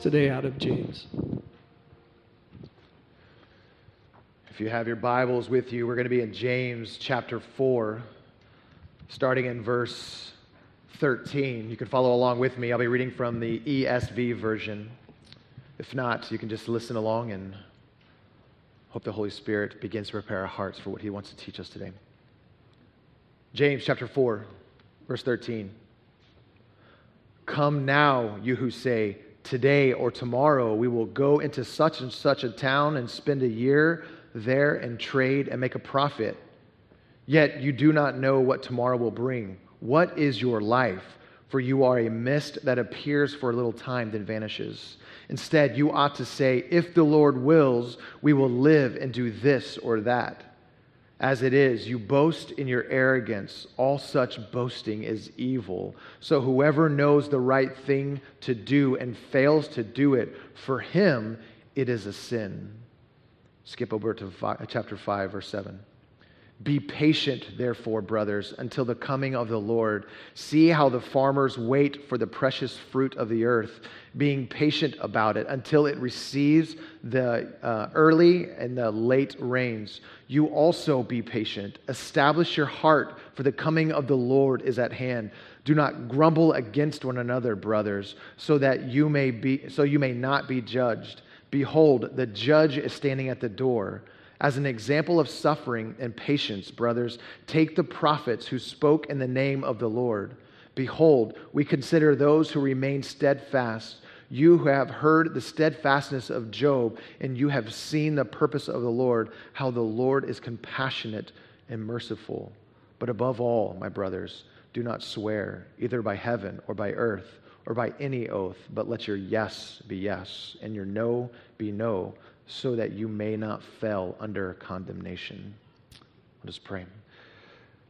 today out of James. If you have your Bibles with you, we're going to be in James chapter 4, starting in verse 13. You can follow along with me. I'll be reading from the ESV version. If not, you can just listen along and hope the Holy Spirit begins to prepare our hearts for what He wants to teach us today. James chapter 4, verse 13. Come now, you who say, Today or tomorrow we will go into such and such a town and spend a year there and trade and make a profit. Yet you do not know what tomorrow will bring. What is your life? For you are a mist that appears for a little time, then vanishes. Instead, you ought to say, If the Lord wills, we will live and do this or that. As it is, you boast in your arrogance. All such boasting is evil. So whoever knows the right thing to do and fails to do it, for him it is a sin. Skip over to five, chapter 5, verse 7. Be patient, therefore, brothers, until the coming of the Lord. See how the farmers wait for the precious fruit of the earth, being patient about it until it receives the uh, early and the late rains. You also be patient. Establish your heart, for the coming of the Lord is at hand. Do not grumble against one another, brothers, so that you may be so you may not be judged. Behold, the judge is standing at the door. As an example of suffering and patience, brothers, take the prophets who spoke in the name of the Lord. Behold, we consider those who remain steadfast. You who have heard the steadfastness of Job, and you have seen the purpose of the Lord, how the Lord is compassionate and merciful. But above all, my brothers, do not swear, either by heaven or by earth or by any oath, but let your yes be yes and your no be no so that you may not fail under condemnation. Let us pray.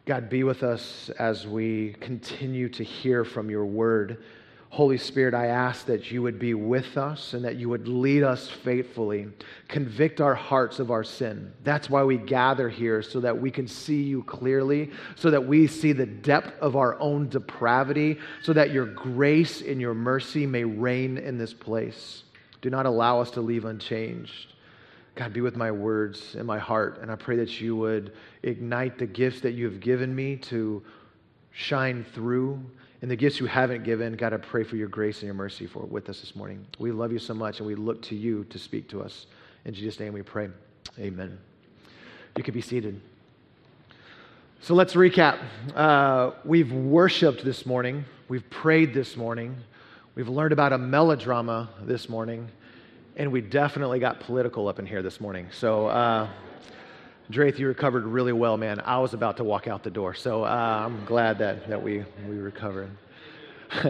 God, be with us as we continue to hear from your word. Holy Spirit, I ask that you would be with us and that you would lead us faithfully. Convict our hearts of our sin. That's why we gather here, so that we can see you clearly, so that we see the depth of our own depravity, so that your grace and your mercy may reign in this place. Do not allow us to leave unchanged. God, be with my words and my heart. And I pray that you would ignite the gifts that you have given me to shine through. And the gifts you haven't given, God, I pray for your grace and your mercy for with us this morning. We love you so much, and we look to you to speak to us. In Jesus' name we pray. Amen. You can be seated. So let's recap. Uh, we've worshiped this morning, we've prayed this morning, we've learned about a melodrama this morning and we definitely got political up in here this morning. So, uh, Drath, you recovered really well, man. I was about to walk out the door, so uh, I'm glad that, that we, we recovered.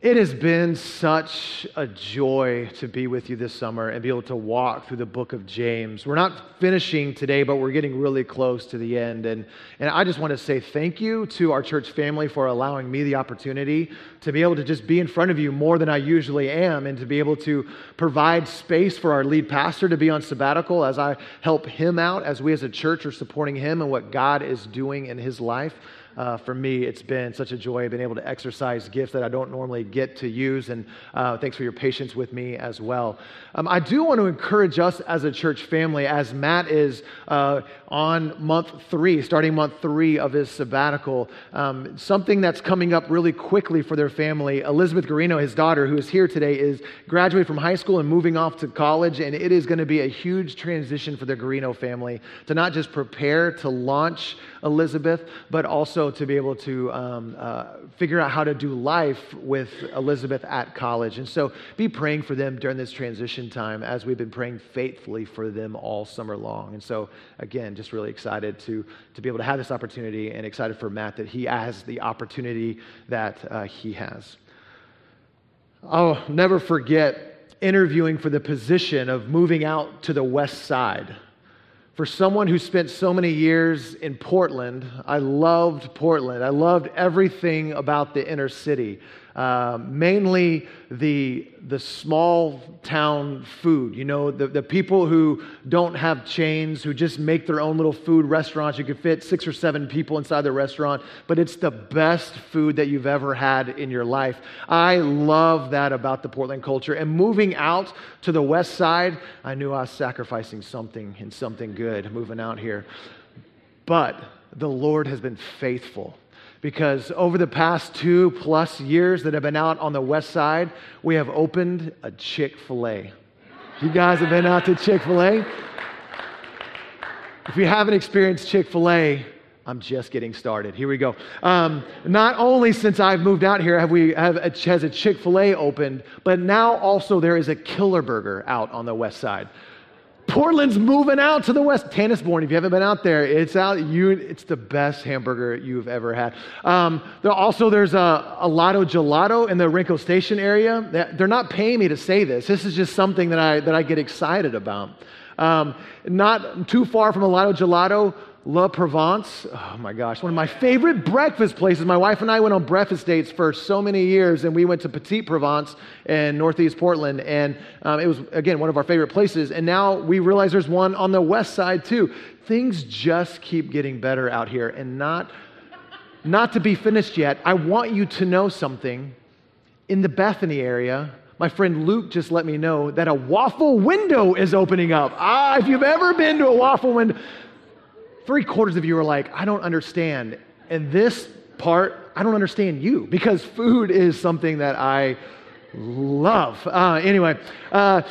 It has been such a joy to be with you this summer and be able to walk through the book of James. We're not finishing today, but we're getting really close to the end. And, and I just want to say thank you to our church family for allowing me the opportunity to be able to just be in front of you more than I usually am and to be able to provide space for our lead pastor to be on sabbatical as I help him out, as we as a church are supporting him and what God is doing in his life uh, for me, it's been such a joy being able to exercise gifts that I don't normally get to use. And uh, thanks for your patience with me as well. Um, I do want to encourage us as a church family, as Matt is uh, on month three, starting month three of his sabbatical, um, something that's coming up really quickly for their family. Elizabeth Garino, his daughter, who is here today, is graduating from high school and moving off to college. And it is going to be a huge transition for the Garino family to not just prepare to launch Elizabeth, but also to be able to um, uh, figure out how to do life with Elizabeth at college. And so be praying for them during this transition time as we've been praying faithfully for them all summer long. And so, again, just really excited to, to be able to have this opportunity and excited for Matt that he has the opportunity that uh, he has. I'll never forget interviewing for the position of moving out to the west side for someone who spent so many years in Portland, I loved Portland. I loved everything about the inner city. Uh, mainly the, the small town food. You know, the, the people who don't have chains, who just make their own little food restaurants. You could fit six or seven people inside the restaurant, but it's the best food that you've ever had in your life. I love that about the Portland culture. And moving out to the west side, I knew I was sacrificing something and something good moving out here. But the Lord has been faithful because over the past two plus years that I've been out on the west side, we have opened a Chick fil A. You guys have been out to Chick fil A? If you haven't experienced Chick fil A, I'm just getting started. Here we go. Um, not only since I've moved out here have we have a, has a Chick Fil A opened, but now also there is a Killer Burger out on the west side. Portland's moving out to the west. Tanasbourne, if you haven't been out there, it's out. You, it's the best hamburger you've ever had. Um, there also, there's a, a Lotto Gelato in the Orenco Station area. They're not paying me to say this. This is just something that I, that I get excited about. Um, not too far from a Lotto Gelato, La Provence, oh my gosh, one of my favorite breakfast places. My wife and I went on breakfast dates for so many years, and we went to Petite Provence in Northeast Portland, and um, it was, again, one of our favorite places. And now we realize there's one on the west side too. Things just keep getting better out here, and not, not to be finished yet. I want you to know something. In the Bethany area, my friend Luke just let me know that a waffle window is opening up. Ah, if you've ever been to a waffle window, three quarters of you are like, I don't understand. And this part, I don't understand you because food is something that I love. Uh, anyway, uh,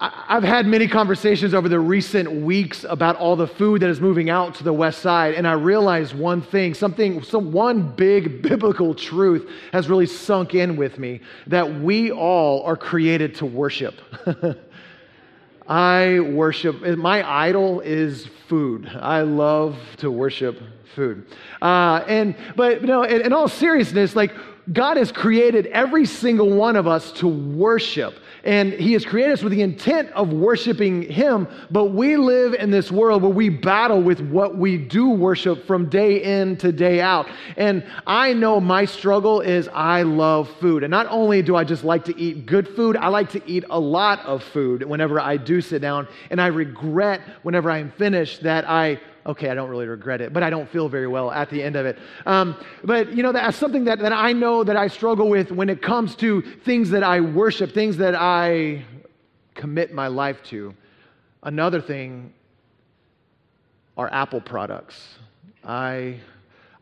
I've had many conversations over the recent weeks about all the food that is moving out to the west side, and I realized one thing, something, some one big biblical truth has really sunk in with me that we all are created to worship. I worship, my idol is food. I love to worship food. Uh, and, but, know, in, in all seriousness, like, God has created every single one of us to worship. And He has created us with the intent of worshiping Him, but we live in this world where we battle with what we do worship from day in to day out. And I know my struggle is I love food. And not only do I just like to eat good food, I like to eat a lot of food whenever I do sit down. And I regret whenever I'm finished that I okay, I don't really regret it, but I don't feel very well at the end of it. Um, but, you know, that's something that, that I know that I struggle with when it comes to things that I worship, things that I commit my life to. Another thing are Apple products. I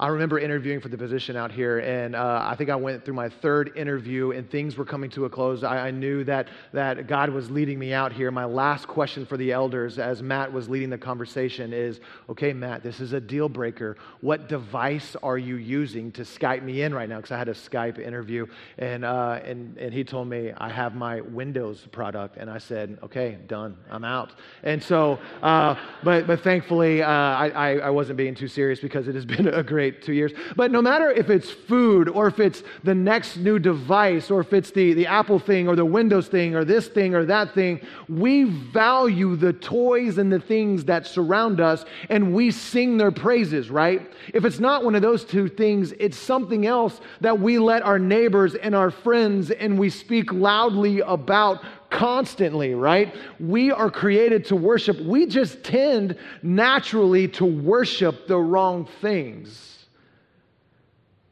I remember interviewing for the position out here, and uh, I think I went through my third interview, and things were coming to a close. I, I, knew that, that God was leading me out here. My last question for the elders, as Matt was leading the conversation, is okay, Matt, this is a deal breaker. What device are you using to Skype me in right now? Because I had a Skype interview, and, uh, and, and he told me, I have my Windows product. And I said, okay, done, I'm out. And so, uh, but, but thankfully, uh, I, I wasn't being too serious because it has been a great two years. But no matter if it's food or if it's the next new device or if it's the, the Apple thing or the Windows thing or this thing or that thing, we value the toys and the things that surround us and we sing their praises, right? If it's not one of those two things, it's something else that we let our neighbors and our friends and we speak loudly about constantly, right? We are created to worship. We just tend naturally to worship the wrong things.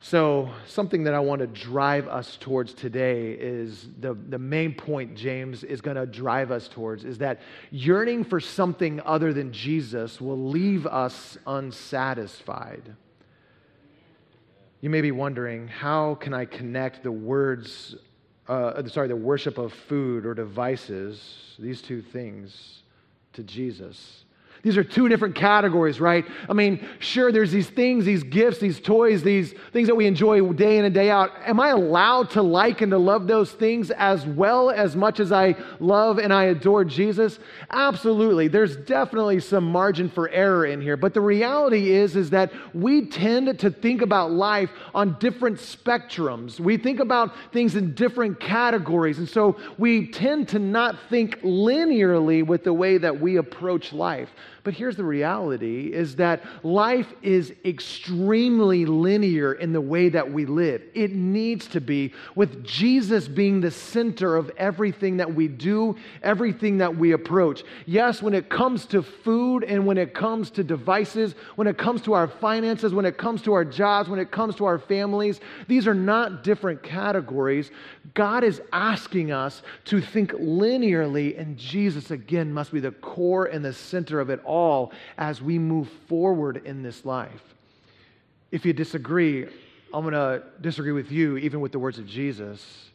So, something that I want to drive us towards today is the, the main point James is going to drive us towards is that yearning for something other than Jesus will leave us unsatisfied. You may be wondering, how can I connect the words, uh, sorry, the worship of food or devices, these two things, to Jesus? These are two different categories, right? I mean, sure, there's these things, these gifts, these toys, these things that we enjoy day in and day out. Am I allowed to like and to love those things as well as much as I love and I adore Jesus? Absolutely. There's definitely some margin for error in here. But the reality is, is that we tend to think about life on different spectrums. We think about things in different categories. And so we tend to not think linearly with the way that we approach life. But here's the reality is that life is extremely linear in the way that we live. It needs to be with Jesus being the center of everything that we do, everything that we approach. Yes, when it comes to food and when it comes to devices, when it comes to our finances, when it comes to our jobs, when it comes to our families, these are not different categories. God is asking us to think linearly, and Jesus, again, must be the core and the center of it all as we move forward in this life. If you disagree, I'm going to disagree with you, even with the words of Jesus.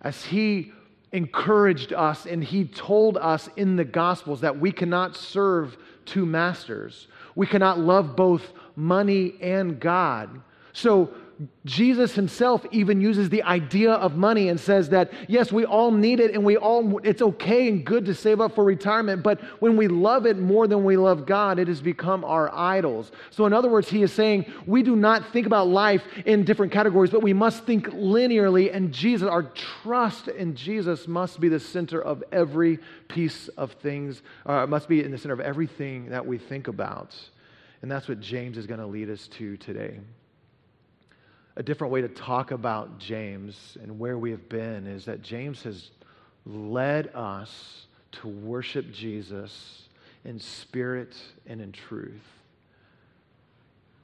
As he encouraged us and he told us in the Gospels that we cannot serve two masters, we cannot love both money and God. So, Jesus himself even uses the idea of money and says that, yes, we all need it and we all, it's okay and good to save up for retirement, but when we love it more than we love God, it has become our idols. So, in other words, he is saying we do not think about life in different categories, but we must think linearly, and Jesus, our trust in Jesus must be the center of every piece of things, uh, must be in the center of everything that we think about. And that's what James is going to lead us to today a different way to talk about James and where we have been is that James has led us to worship Jesus in spirit and in truth.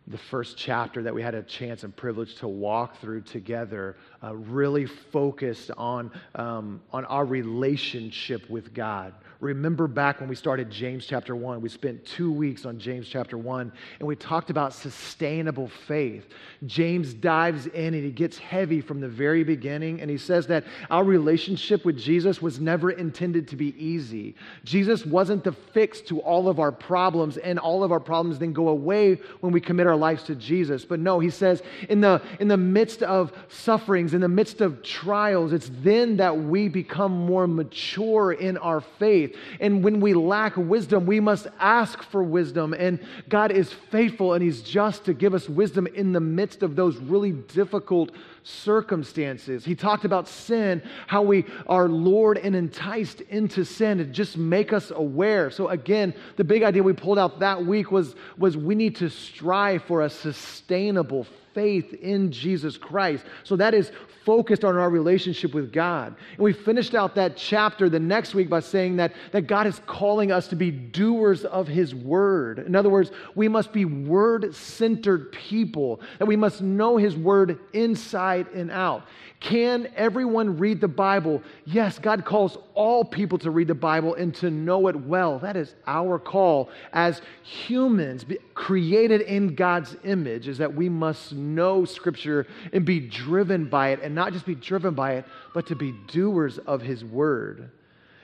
The first chapter that we had a chance and privilege to walk through together uh, really focused on, um, on our relationship with God remember back when we started James chapter 1, we spent two weeks on James chapter 1, and we talked about sustainable faith. James dives in and he gets heavy from the very beginning, and he says that our relationship with Jesus was never intended to be easy. Jesus wasn't the fix to all of our problems, and all of our problems then go away when we commit our lives to Jesus. But no, he says, in the, in the midst of sufferings, in the midst of trials, it's then that we become more mature in our faith. And when we lack wisdom, we must ask for wisdom. And God is faithful and He's just to give us wisdom in the midst of those really difficult circumstances. He talked about sin, how we are lured and enticed into sin to just make us aware. So again, the big idea we pulled out that week was, was we need to strive for a sustainable faith in Jesus Christ. So that is focused on our relationship with God. And we finished out that chapter the next week by saying that, that God is calling us to be doers of His word. In other words, we must be word centered people, that we must know His word inside and out. Can everyone read the Bible? Yes, God calls all people to read the Bible and to know it well. That is our call as humans created in God's image, is that we must know Scripture and be driven by it, and not just be driven by it, but to be doers of His Word.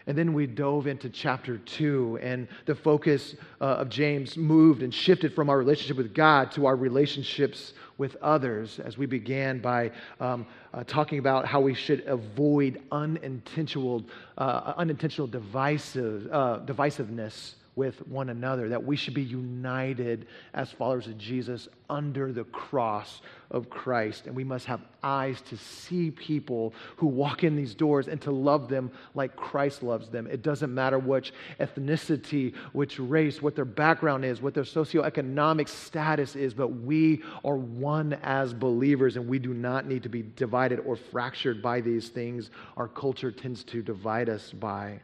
And then we dove into chapter two, and the focus uh, of James moved and shifted from our relationship with God to our relationships with others as we began by um, uh, talking about how we should avoid unintentional, uh, unintentional divisive, uh, divisiveness with one another, that we should be united as followers of Jesus under the cross of Christ. And we must have eyes to see people who walk in these doors and to love them like Christ loves them. It doesn't matter which ethnicity, which race, what their background is, what their socioeconomic status is, but we are one as believers and we do not need to be divided or fractured by these things our culture tends to divide us by.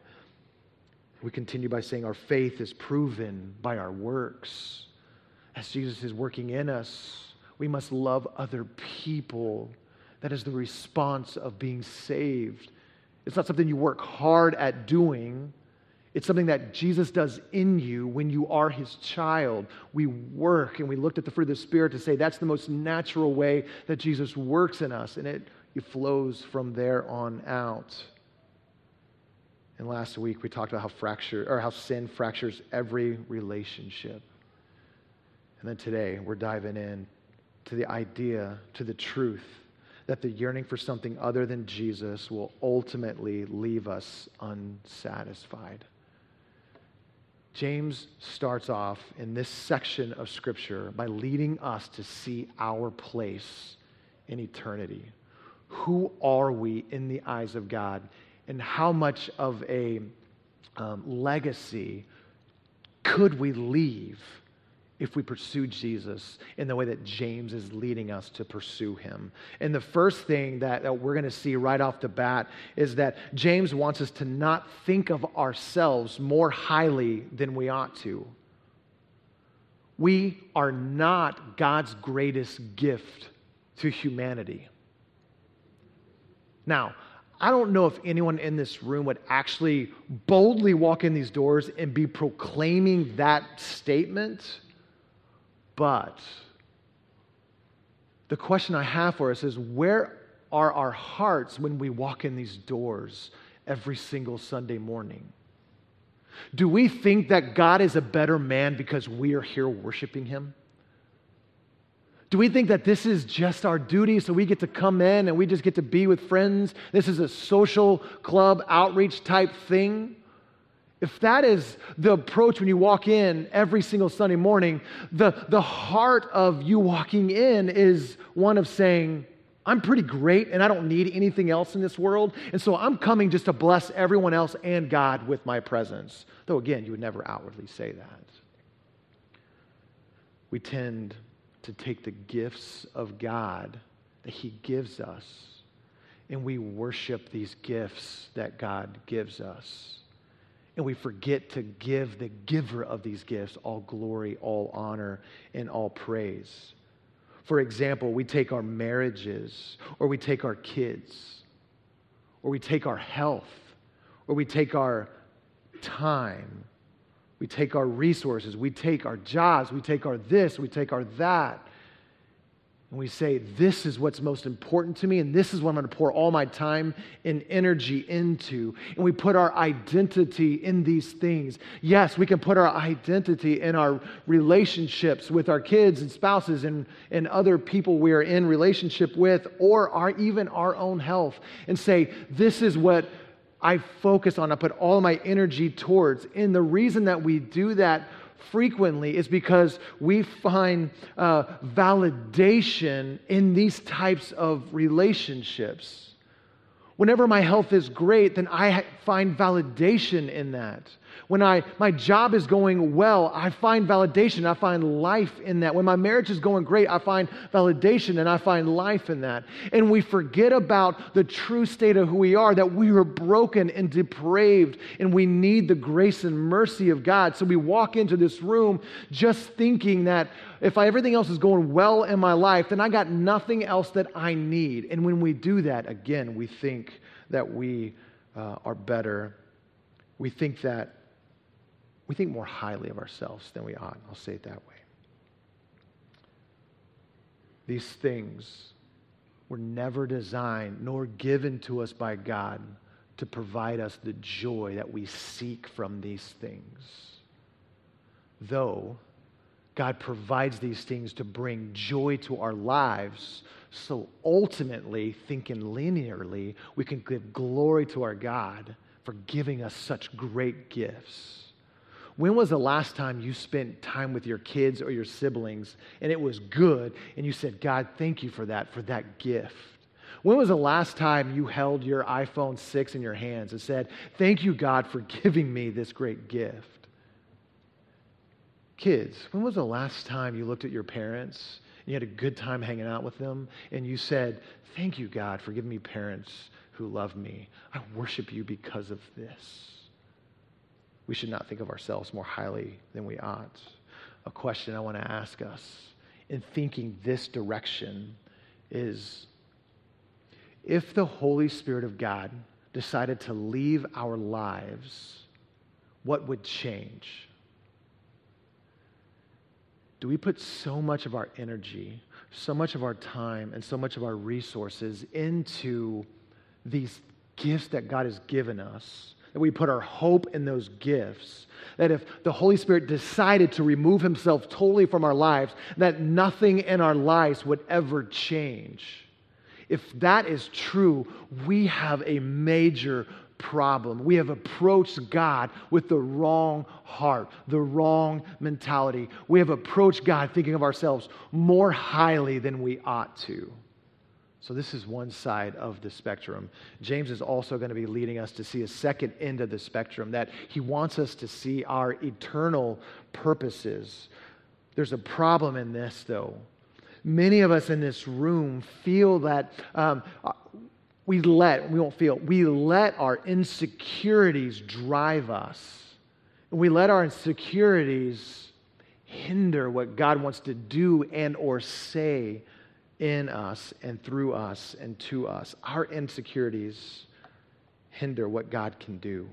We continue by saying our faith is proven by our works. As Jesus is working in us, we must love other people. That is the response of being saved. It's not something you work hard at doing. It's something that Jesus does in you when you are his child. We work, and we looked at the fruit of the Spirit to say that's the most natural way that Jesus works in us, and it, it flows from there on out. And last week we talked about how fracture or how sin fractures every relationship. And then today we're diving in to the idea, to the truth that the yearning for something other than Jesus will ultimately leave us unsatisfied. James starts off in this section of Scripture by leading us to see our place in eternity. Who are we in the eyes of God? And how much of a um, legacy could we leave if we pursue Jesus in the way that James is leading us to pursue him. And the first thing that, that we're going to see right off the bat is that James wants us to not think of ourselves more highly than we ought to. We are not God's greatest gift to humanity. Now, I don't know if anyone in this room would actually boldly walk in these doors and be proclaiming that statement but the question I have for us is where are our hearts when we walk in these doors every single Sunday morning? Do we think that God is a better man because we are here worshiping him? Do we think that this is just our duty so we get to come in and we just get to be with friends? This is a social club outreach type thing? If that is the approach when you walk in every single Sunday morning, the, the heart of you walking in is one of saying, I'm pretty great and I don't need anything else in this world. And so I'm coming just to bless everyone else and God with my presence. Though, again, you would never outwardly say that. We tend to take the gifts of God that He gives us and we worship these gifts that God gives us and we forget to give the giver of these gifts all glory, all honor, and all praise. For example, we take our marriages, or we take our kids, or we take our health, or we take our time, we take our resources, we take our jobs, we take our this, we take our that, and we say, This is what's most important to me, and this is what I'm going to pour all my time and energy into. And we put our identity in these things. Yes, we can put our identity in our relationships with our kids and spouses and, and other people we are in relationship with, or our, even our own health, and say, This is what I focus on, I put all my energy towards. And the reason that we do that frequently is because we find uh, validation in these types of relationships. Whenever my health is great, then I find validation in that. When I, my job is going well, I find validation. I find life in that. When my marriage is going great, I find validation and I find life in that. And we forget about the true state of who we are, that we are broken and depraved and we need the grace and mercy of God. So we walk into this room just thinking that if I, everything else is going well in my life, then I got nothing else that I need. And when we do that, again, we think that we uh, are better. We think that we think more highly of ourselves than we ought. I'll say it that way. These things were never designed nor given to us by God to provide us the joy that we seek from these things. Though God provides these things to bring joy to our lives, so ultimately, thinking linearly, we can give glory to our God for giving us such great gifts. When was the last time you spent time with your kids or your siblings and it was good and you said, God, thank you for that, for that gift? When was the last time you held your iPhone 6 in your hands and said, Thank you, God, for giving me this great gift? Kids, when was the last time you looked at your parents and you had a good time hanging out with them and you said, Thank you, God, for giving me parents who love me? I worship you because of this we should not think of ourselves more highly than we ought. A question I want to ask us in thinking this direction is if the Holy Spirit of God decided to leave our lives, what would change? Do we put so much of our energy, so much of our time, and so much of our resources into these gifts that God has given us? that we put our hope in those gifts. That if the Holy Spirit decided to remove himself totally from our lives, that nothing in our lives would ever change. If that is true, we have a major problem. We have approached God with the wrong heart, the wrong mentality. We have approached God thinking of ourselves more highly than we ought to. So, this is one side of the spectrum. James is also going to be leading us to see a second end of the spectrum that he wants us to see our eternal purposes. There's a problem in this, though. Many of us in this room feel that um, we let, we won't feel, we let our insecurities drive us. And we let our insecurities hinder what God wants to do and or say in us and through us and to us. Our insecurities hinder what God can do.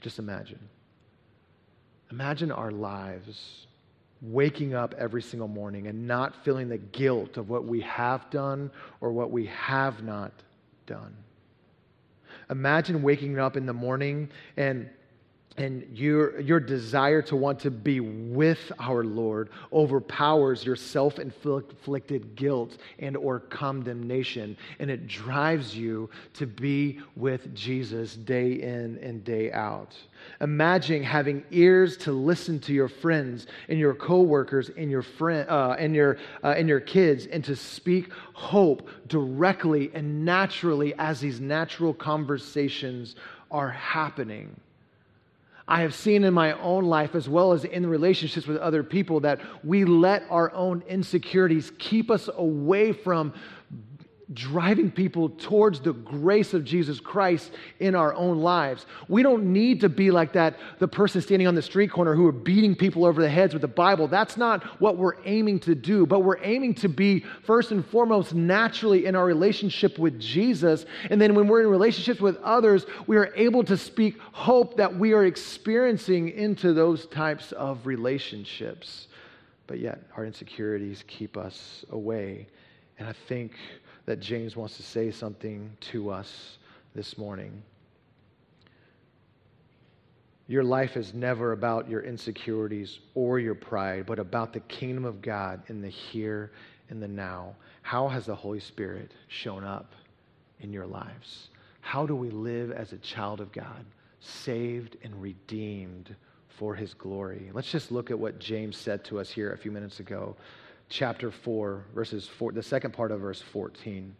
Just imagine. Imagine our lives waking up every single morning and not feeling the guilt of what we have done or what we have not done. Imagine waking up in the morning and and your, your desire to want to be with our lord overpowers your self-inflicted guilt and or condemnation. And it drives you to be with jesus day in and day out. Imagine having ears to listen to your friends and your coworkers and your friend uh, and your uh, and your kids and to speak hope directly and naturally as these natural conversations are happening I have seen in my own life, as well as in relationships with other people, that we let our own insecurities keep us away from driving people towards the grace of Jesus Christ in our own lives. We don't need to be like that, the person standing on the street corner who are beating people over the heads with the Bible. That's not what we're aiming to do, but we're aiming to be first and foremost naturally in our relationship with Jesus. And then when we're in relationships with others, we are able to speak hope that we are experiencing into those types of relationships. But yet, our insecurities keep us away. And I think that James wants to say something to us this morning. Your life is never about your insecurities or your pride, but about the kingdom of God in the here and the now. How has the Holy Spirit shown up in your lives? How do we live as a child of God, saved and redeemed for his glory? Let's just look at what James said to us here a few minutes ago chapter 4, verses 4, the second part of verse 14.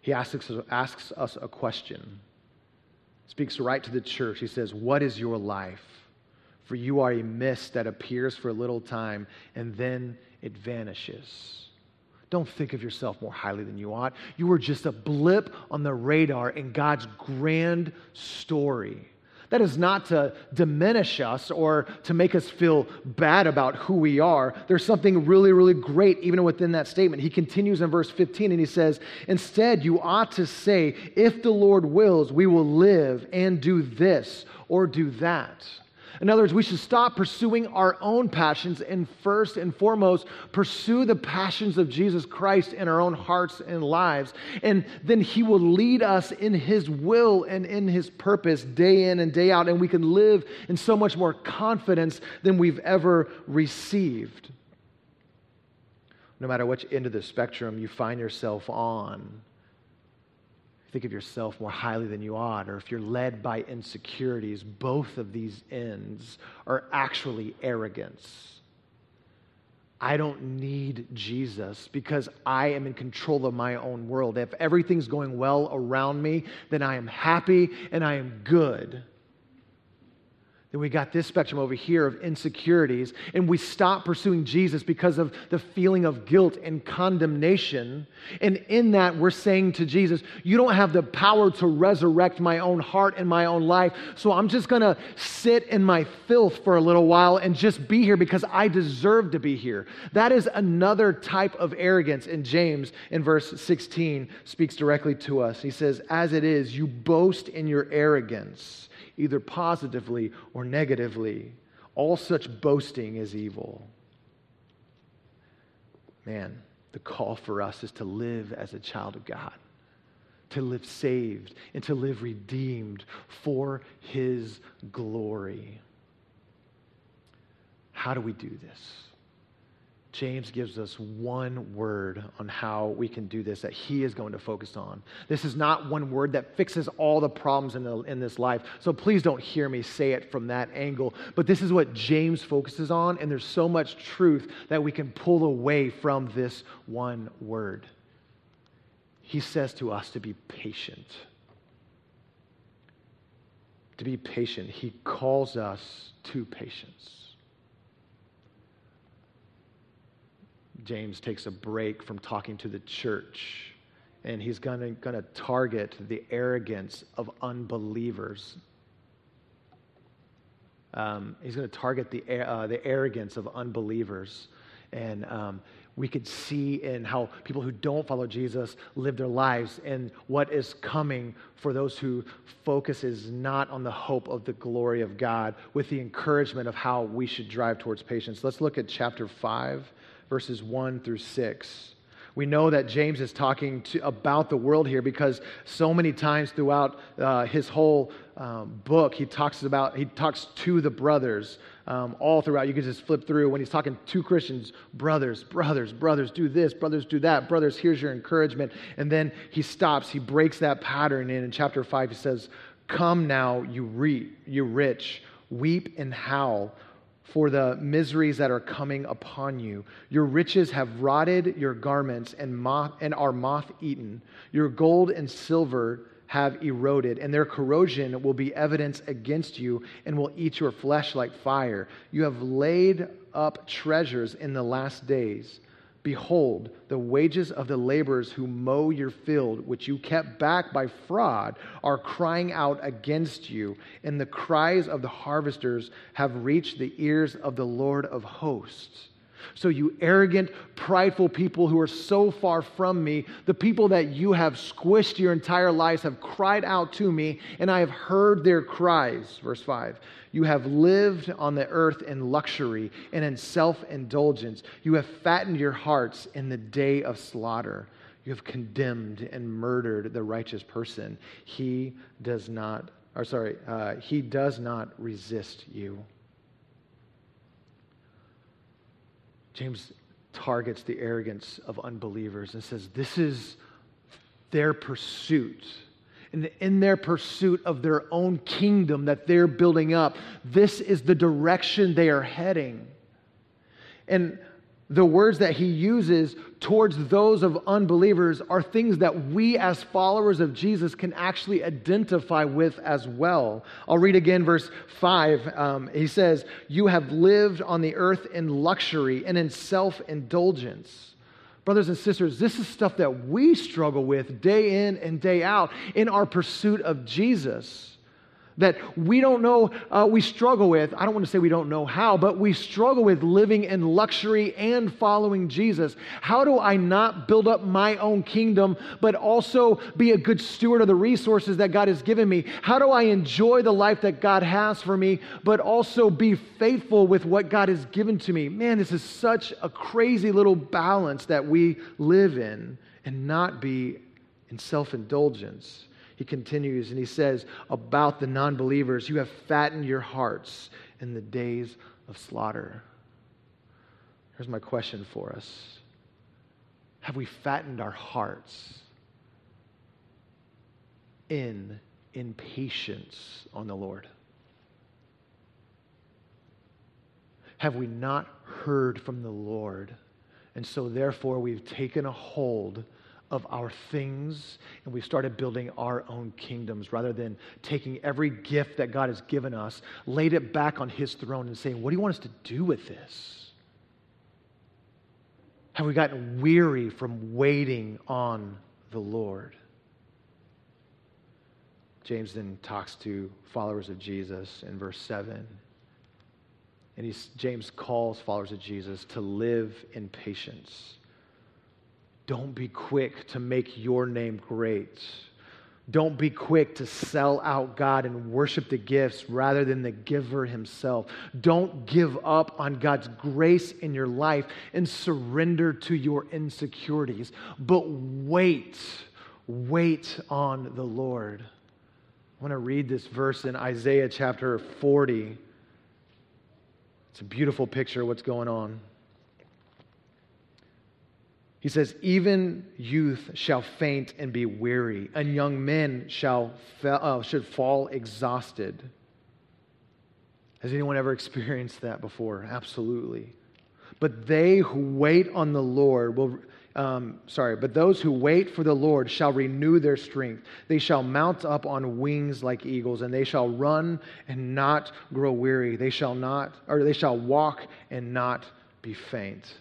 He asks, asks us a question, speaks right to the church. He says, What is your life? For you are a mist that appears for a little time and then it vanishes. Don't think of yourself more highly than you ought. You are just a blip on the radar in God's grand story. That is not to diminish us or to make us feel bad about who we are. There's something really, really great even within that statement. He continues in verse 15 and he says, Instead, you ought to say, If the Lord wills, we will live and do this or do that. In other words, we should stop pursuing our own passions and first and foremost pursue the passions of Jesus Christ in our own hearts and lives. And then He will lead us in His will and in His purpose day in and day out. And we can live in so much more confidence than we've ever received. No matter which end of the spectrum you find yourself on, think of yourself more highly than you ought, or if you're led by insecurities, both of these ends are actually arrogance. I don't need Jesus because I am in control of my own world. If everything's going well around me, then I am happy and I am good. Then we got this spectrum over here of insecurities, and we stop pursuing Jesus because of the feeling of guilt and condemnation. And in that, we're saying to Jesus, You don't have the power to resurrect my own heart and my own life, so I'm just gonna sit in my filth for a little while and just be here because I deserve to be here. That is another type of arrogance. And James, in verse 16, speaks directly to us. He says, As it is, you boast in your arrogance either positively or negatively. All such boasting is evil. Man, the call for us is to live as a child of God, to live saved, and to live redeemed for His glory. How do we do this? James gives us one word on how we can do this that he is going to focus on. This is not one word that fixes all the problems in, the, in this life. So please don't hear me say it from that angle. But this is what James focuses on, and there's so much truth that we can pull away from this one word. He says to us to be patient. To be patient. He calls us to patience. James takes a break from talking to the church and he's going to target the arrogance of unbelievers. Um, he's going to target the, uh, the arrogance of unbelievers. And um, we could see in how people who don't follow Jesus live their lives and what is coming for those who focus is not on the hope of the glory of God with the encouragement of how we should drive towards patience. Let's look at chapter 5 verses 1 through 6. We know that James is talking to, about the world here because so many times throughout uh, his whole um, book, he talks about, he talks to the brothers um, all throughout. You can just flip through when he's talking to Christians, brothers, brothers, brothers, do this, brothers, do that, brothers, here's your encouragement. And then he stops, he breaks that pattern in. In chapter 5, he says, Come now, you, re- you rich, weep and howl for the miseries that are coming upon you. Your riches have rotted your garments and, moth, and are moth eaten. Your gold and silver have eroded, and their corrosion will be evidence against you and will eat your flesh like fire. You have laid up treasures in the last days. Behold, the wages of the laborers who mow your field, which you kept back by fraud, are crying out against you, and the cries of the harvesters have reached the ears of the Lord of hosts. So, you arrogant, prideful people who are so far from me, the people that you have squished your entire lives have cried out to me, and I have heard their cries. Verse 5 You have lived on the earth in luxury and in self indulgence. You have fattened your hearts in the day of slaughter. You have condemned and murdered the righteous person. He does not, or sorry, uh, he does not resist you. James targets the arrogance of unbelievers and says, This is their pursuit. And in their pursuit of their own kingdom that they're building up, this is the direction they are heading. And the words that he uses towards those of unbelievers are things that we as followers of Jesus can actually identify with as well. I'll read again verse 5. Um, he says, You have lived on the earth in luxury and in self indulgence. Brothers and sisters, this is stuff that we struggle with day in and day out in our pursuit of Jesus that we don't know, uh, we struggle with. I don't want to say we don't know how, but we struggle with living in luxury and following Jesus. How do I not build up my own kingdom, but also be a good steward of the resources that God has given me? How do I enjoy the life that God has for me, but also be faithful with what God has given to me? Man, this is such a crazy little balance that we live in and not be in self indulgence he continues and he says about the non believers, You have fattened your hearts in the days of slaughter. Here's my question for us Have we fattened our hearts in impatience on the Lord? Have we not heard from the Lord? And so, therefore, we've taken a hold of our things and we started building our own kingdoms rather than taking every gift that God has given us, laid it back on His throne and saying, What do you want us to do with this? Have we gotten weary from waiting on the Lord? James then talks to followers of Jesus in verse 7. And James calls followers of Jesus to live in patience don't be quick to make your name great. Don't be quick to sell out God and worship the gifts rather than the giver himself. Don't give up on God's grace in your life and surrender to your insecurities, but wait. Wait on the Lord. I want to read this verse in Isaiah chapter 40. It's a beautiful picture of what's going on. He says, Even youth shall faint and be weary, and young men shall uh, should fall exhausted. Has anyone ever experienced that before? Absolutely. But they who wait on the Lord will, um, sorry, but those who wait for the Lord shall renew their strength. They shall mount up on wings like eagles, and they shall run and not grow weary. They shall not, or they shall walk and not be faint.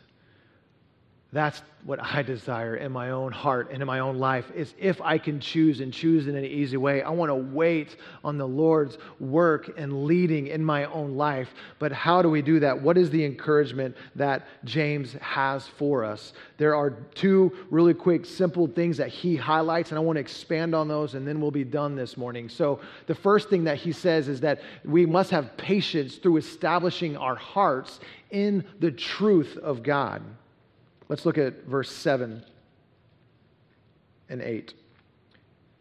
That's what I desire in my own heart and in my own life is if I can choose and choose in an easy way. I want to wait on the Lord's work and leading in my own life. But how do we do that? What is the encouragement that James has for us? There are two really quick, simple things that he highlights, and I want to expand on those, and then we'll be done this morning. So, the first thing that he says is that we must have patience through establishing our hearts in the truth of God. Let's look at verse 7 and 8.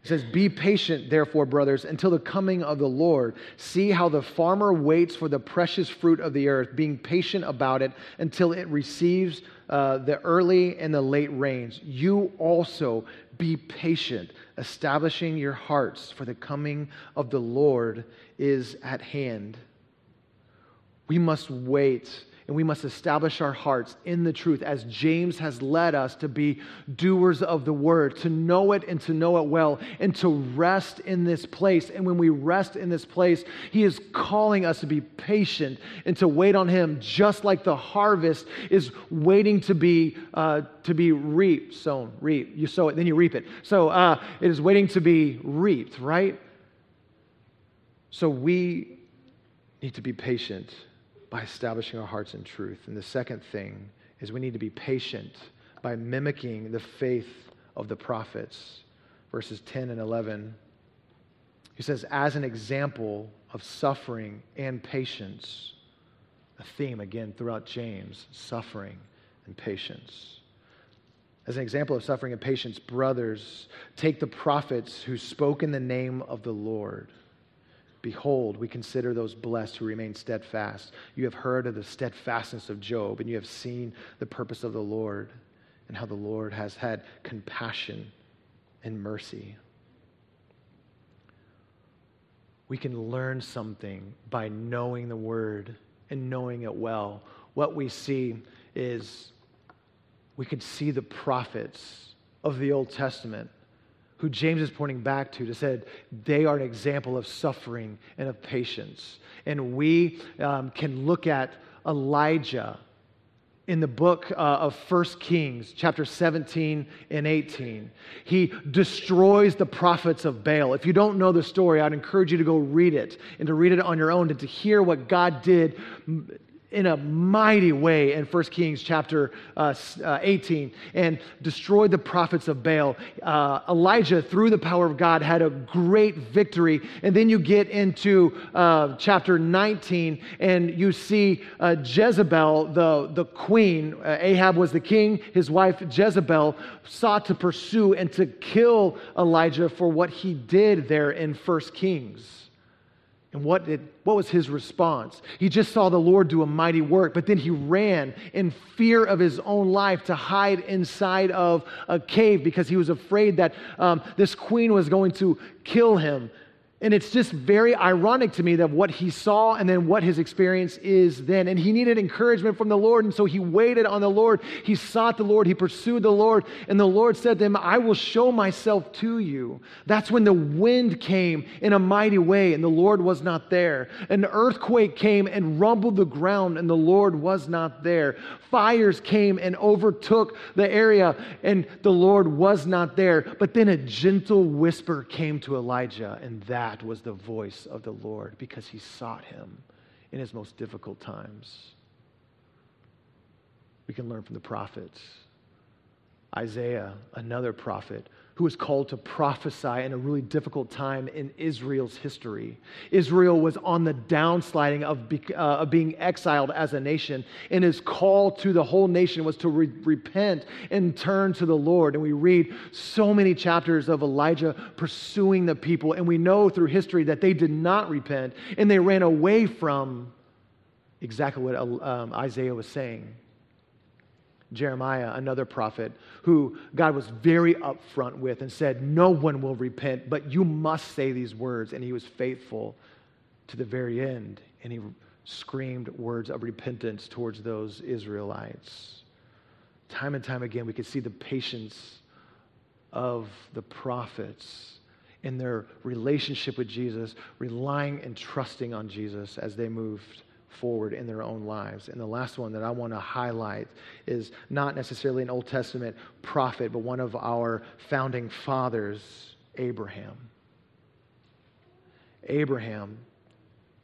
It says, Be patient, therefore, brothers, until the coming of the Lord. See how the farmer waits for the precious fruit of the earth, being patient about it until it receives uh, the early and the late rains. You also be patient, establishing your hearts, for the coming of the Lord is at hand. We must wait and we must establish our hearts in the truth as James has led us to be doers of the word, to know it and to know it well, and to rest in this place. And when we rest in this place, he is calling us to be patient and to wait on him, just like the harvest is waiting to be uh, to be reaped, sown, reap. You sow it, then you reap it. So uh, it is waiting to be reaped, right? So we need to be patient by establishing our hearts in truth. And the second thing is we need to be patient by mimicking the faith of the prophets. Verses 10 and 11. He says, as an example of suffering and patience, a theme again throughout James suffering and patience. As an example of suffering and patience, brothers, take the prophets who spoke in the name of the Lord. Behold, we consider those blessed who remain steadfast. You have heard of the steadfastness of Job, and you have seen the purpose of the Lord, and how the Lord has had compassion and mercy. We can learn something by knowing the word and knowing it well. What we see is we could see the prophets of the Old Testament who James is pointing back to, to said they are an example of suffering and of patience. And we um, can look at Elijah in the book uh, of First Kings, chapter 17 and 18. He destroys the prophets of Baal. If you don't know the story, I'd encourage you to go read it and to read it on your own and to hear what God did in a mighty way in 1 Kings chapter uh, uh, 18 and destroyed the prophets of Baal. Uh, Elijah, through the power of God, had a great victory. And then you get into uh, chapter 19 and you see uh, Jezebel, the, the queen. Ahab was the king. His wife Jezebel sought to pursue and to kill Elijah for what he did there in 1 Kings. And what, did, what was his response? He just saw the Lord do a mighty work, but then he ran in fear of his own life to hide inside of a cave because he was afraid that um, this queen was going to kill him. And it's just very ironic to me that what he saw and then what his experience is then. And he needed encouragement from the Lord. And so he waited on the Lord. He sought the Lord. He pursued the Lord. And the Lord said to him, I will show myself to you. That's when the wind came in a mighty way and the Lord was not there. An earthquake came and rumbled the ground and the Lord was not there. Fires came and overtook the area and the Lord was not there. But then a gentle whisper came to Elijah and that was the voice of the Lord because he sought him in his most difficult times. We can learn from the prophets. Isaiah, another prophet, who was called to prophesy in a really difficult time in Israel's history. Israel was on the downsliding of, be, uh, of being exiled as a nation, and his call to the whole nation was to re- repent and turn to the Lord. And we read so many chapters of Elijah pursuing the people, and we know through history that they did not repent and they ran away from exactly what um, Isaiah was saying. Jeremiah, another prophet, who God was very upfront with and said, No one will repent, but you must say these words. And he was faithful to the very end. And he screamed words of repentance towards those Israelites. Time and time again, we could see the patience of the prophets in their relationship with Jesus, relying and trusting on Jesus as they moved forward in their own lives. And the last one that I want to highlight is not necessarily an Old Testament prophet, but one of our founding fathers, Abraham. Abraham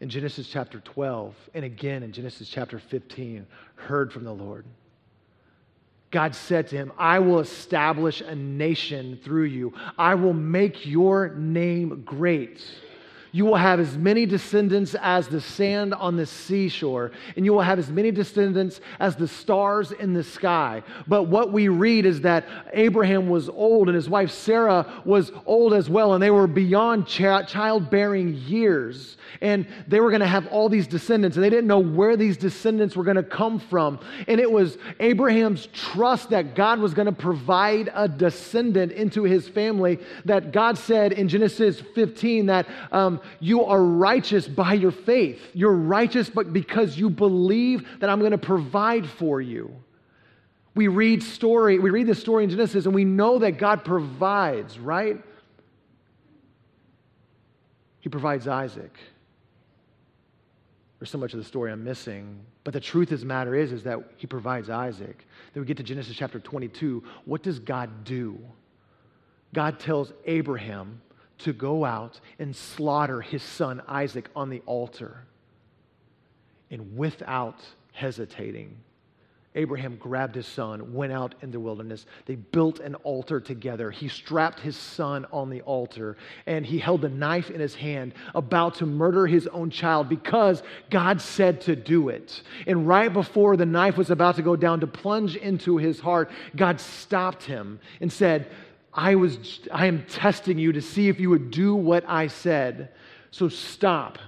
in Genesis chapter 12 and again in Genesis chapter 15 heard from the Lord. God said to him, I will establish a nation through you. I will make your name great you will have as many descendants as the sand on the seashore, and you will have as many descendants as the stars in the sky. But what we read is that Abraham was old, and his wife Sarah was old as well, and they were beyond childbearing years. And they were going to have all these descendants, and they didn't know where these descendants were going to come from. And it was Abraham's trust that God was going to provide a descendant into his family that God said in Genesis 15 that. Um, you are righteous by your faith. You're righteous but because you believe that I'm going to provide for you. We read story, we read the story in Genesis and we know that God provides, right? He provides Isaac. There's so much of the story I'm missing. But the truth of the matter is, is that he provides Isaac. Then we get to Genesis chapter 22. What does God do? God tells Abraham to go out and slaughter his son Isaac on the altar. And without hesitating, Abraham grabbed his son, went out in the wilderness. They built an altar together. He strapped his son on the altar, and he held a knife in his hand, about to murder his own child because God said to do it. And right before the knife was about to go down to plunge into his heart, God stopped him and said, I, was, I am testing you to see if you would do what I said. So stop.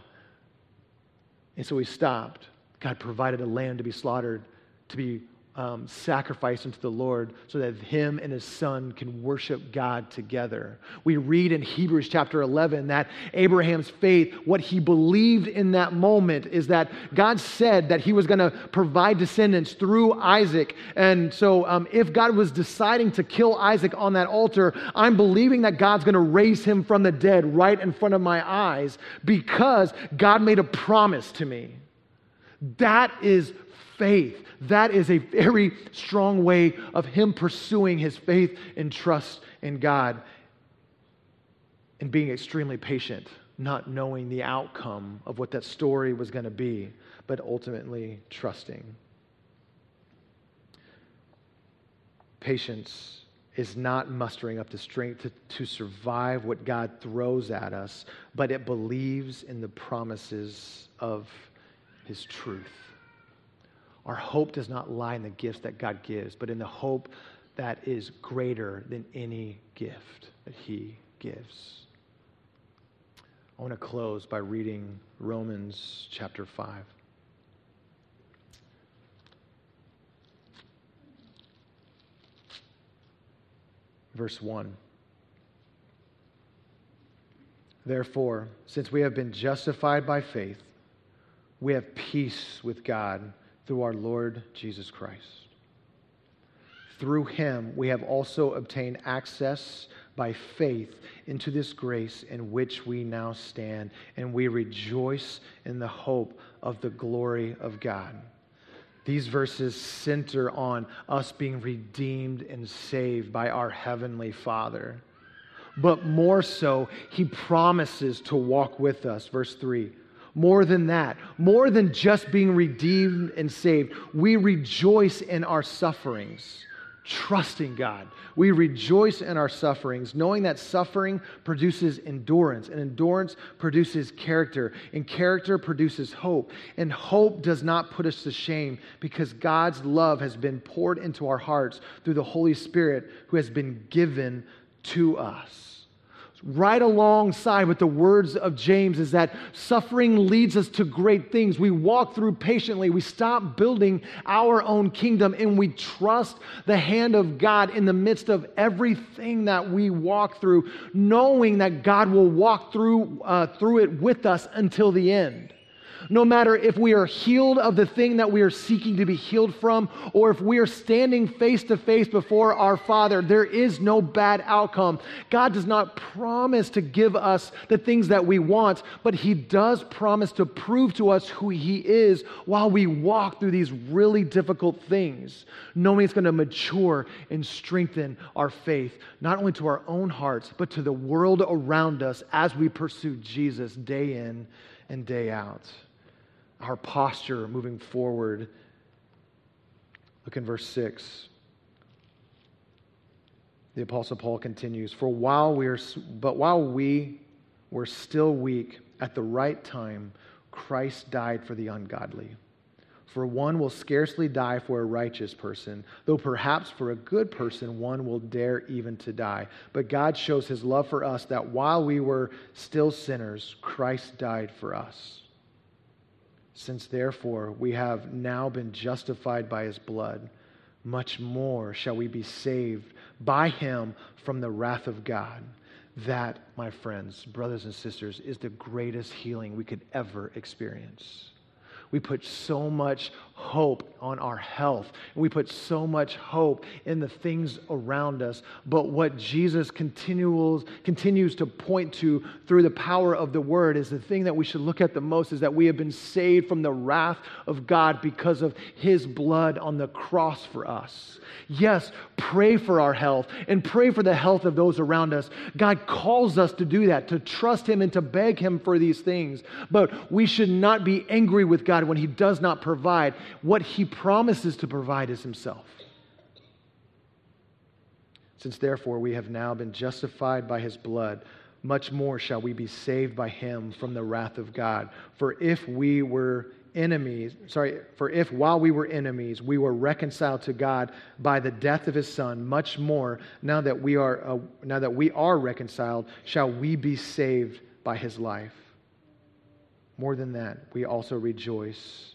And so he stopped. God provided a lamb to be slaughtered, to be um, sacrifice unto the Lord so that him and his son can worship God together. We read in Hebrews chapter 11 that Abraham's faith, what he believed in that moment, is that God said that he was going to provide descendants through Isaac. And so, um, if God was deciding to kill Isaac on that altar, I'm believing that God's going to raise him from the dead right in front of my eyes because God made a promise to me. That is faith. That is a very strong way of him pursuing his faith and trust in God and being extremely patient, not knowing the outcome of what that story was going to be, but ultimately trusting. Patience is not mustering up the strength to, to survive what God throws at us, but it believes in the promises of his truth. Our hope does not lie in the gifts that God gives, but in the hope that is greater than any gift that He gives. I want to close by reading Romans chapter 5. Verse 1. Therefore, since we have been justified by faith, we have peace with God through our Lord Jesus Christ. Through him, we have also obtained access by faith into this grace in which we now stand, and we rejoice in the hope of the glory of God. These verses center on us being redeemed and saved by our Heavenly Father. But more so, He promises to walk with us. Verse 3 more than that, more than just being redeemed and saved, we rejoice in our sufferings, trusting God. We rejoice in our sufferings, knowing that suffering produces endurance, and endurance produces character, and character produces hope. And hope does not put us to shame because God's love has been poured into our hearts through the Holy Spirit who has been given to us. Right alongside with the words of James is that suffering leads us to great things. We walk through patiently, we stop building our own kingdom, and we trust the hand of God in the midst of everything that we walk through, knowing that God will walk through, uh, through it with us until the end no matter if we are healed of the thing that we are seeking to be healed from, or if we are standing face to face before our Father, there is no bad outcome. God does not promise to give us the things that we want, but He does promise to prove to us who He is while we walk through these really difficult things, knowing it's going to mature and strengthen our faith, not only to our own hearts, but to the world around us as we pursue Jesus day in and day out our posture moving forward. Look in verse 6. The apostle Paul continues, "For while we are but while we were still weak at the right time Christ died for the ungodly." For one will scarcely die for a righteous person, though perhaps for a good person one will dare even to die. But God shows his love for us that while we were still sinners, Christ died for us. Since therefore we have now been justified by his blood, much more shall we be saved by him from the wrath of God. That, my friends, brothers and sisters, is the greatest healing we could ever experience. We put so much hope on our health. We put so much hope in the things around us. But what Jesus continues, continues to point to through the power of the word is the thing that we should look at the most is that we have been saved from the wrath of God because of his blood on the cross for us. Yes, pray for our health and pray for the health of those around us. God calls us to do that, to trust him and to beg him for these things. But we should not be angry with God when he does not provide what he promises to provide is himself. Since therefore we have now been justified by his blood, much more shall we be saved by him from the wrath of God. For if we were enemies, sorry, for if while we were enemies, we were reconciled to God by the death of his son, much more now that we are, uh, now that we are reconciled, shall we be saved by his life. More than that, we also rejoice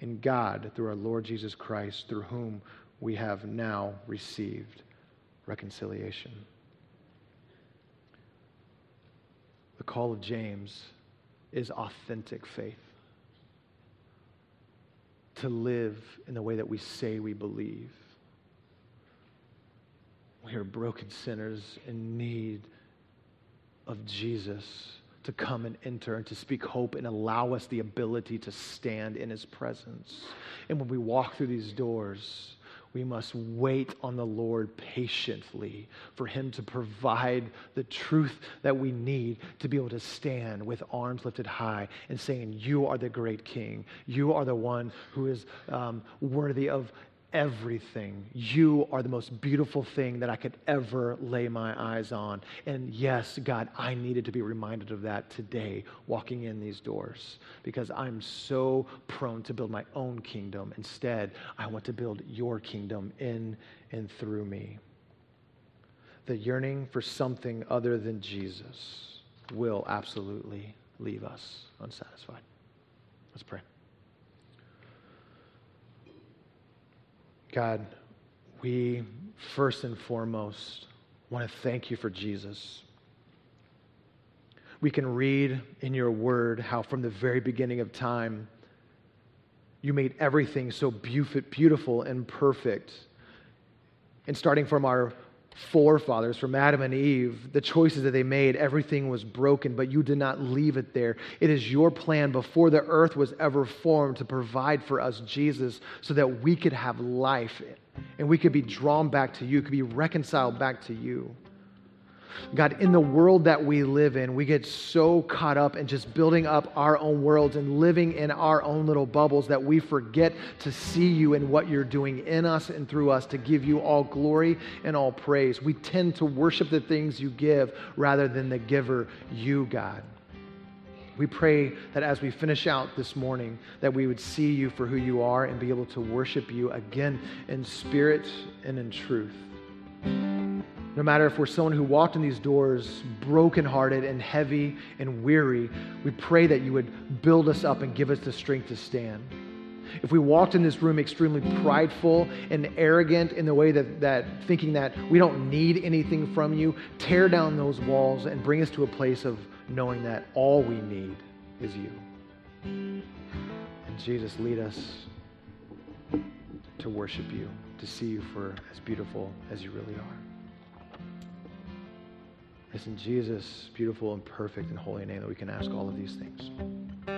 in God through our Lord Jesus Christ, through whom we have now received reconciliation. The call of James is authentic faith. To live in the way that we say we believe. We are broken sinners in need of Jesus to come and enter and to speak hope and allow us the ability to stand in his presence. And when we walk through these doors, we must wait on the Lord patiently for Him to provide the truth that we need to be able to stand with arms lifted high and saying, You are the great King. You are the one who is um, worthy of everything. You are the most beautiful thing that I could ever lay my eyes on. And yes, God, I needed to be reminded of that today, walking in these doors, because I'm so prone to build my own kingdom. Instead, I want to build your kingdom in and through me. The yearning for something other than Jesus will absolutely leave us unsatisfied. Let's pray. God, we first and foremost want to thank you for Jesus. We can read in your word how from the very beginning of time, you made everything so beautiful and perfect. And starting from our forefathers, from Adam and Eve, the choices that they made, everything was broken, but you did not leave it there. It is your plan before the earth was ever formed to provide for us Jesus so that we could have life and we could be drawn back to you, could be reconciled back to you. God, in the world that we live in, we get so caught up in just building up our own worlds and living in our own little bubbles that we forget to see you and what you're doing in us and through us to give you all glory and all praise. We tend to worship the things you give rather than the giver, you, God. We pray that as we finish out this morning, that we would see you for who you are and be able to worship you again in spirit and in truth. No matter if we're someone who walked in these doors brokenhearted and heavy and weary, we pray that you would build us up and give us the strength to stand. If we walked in this room extremely prideful and arrogant in the way that, that thinking that we don't need anything from you, tear down those walls and bring us to a place of knowing that all we need is you. And Jesus, lead us to worship you, to see you for as beautiful as you really are. It's in Jesus' beautiful and perfect and holy name that we can ask all of these things.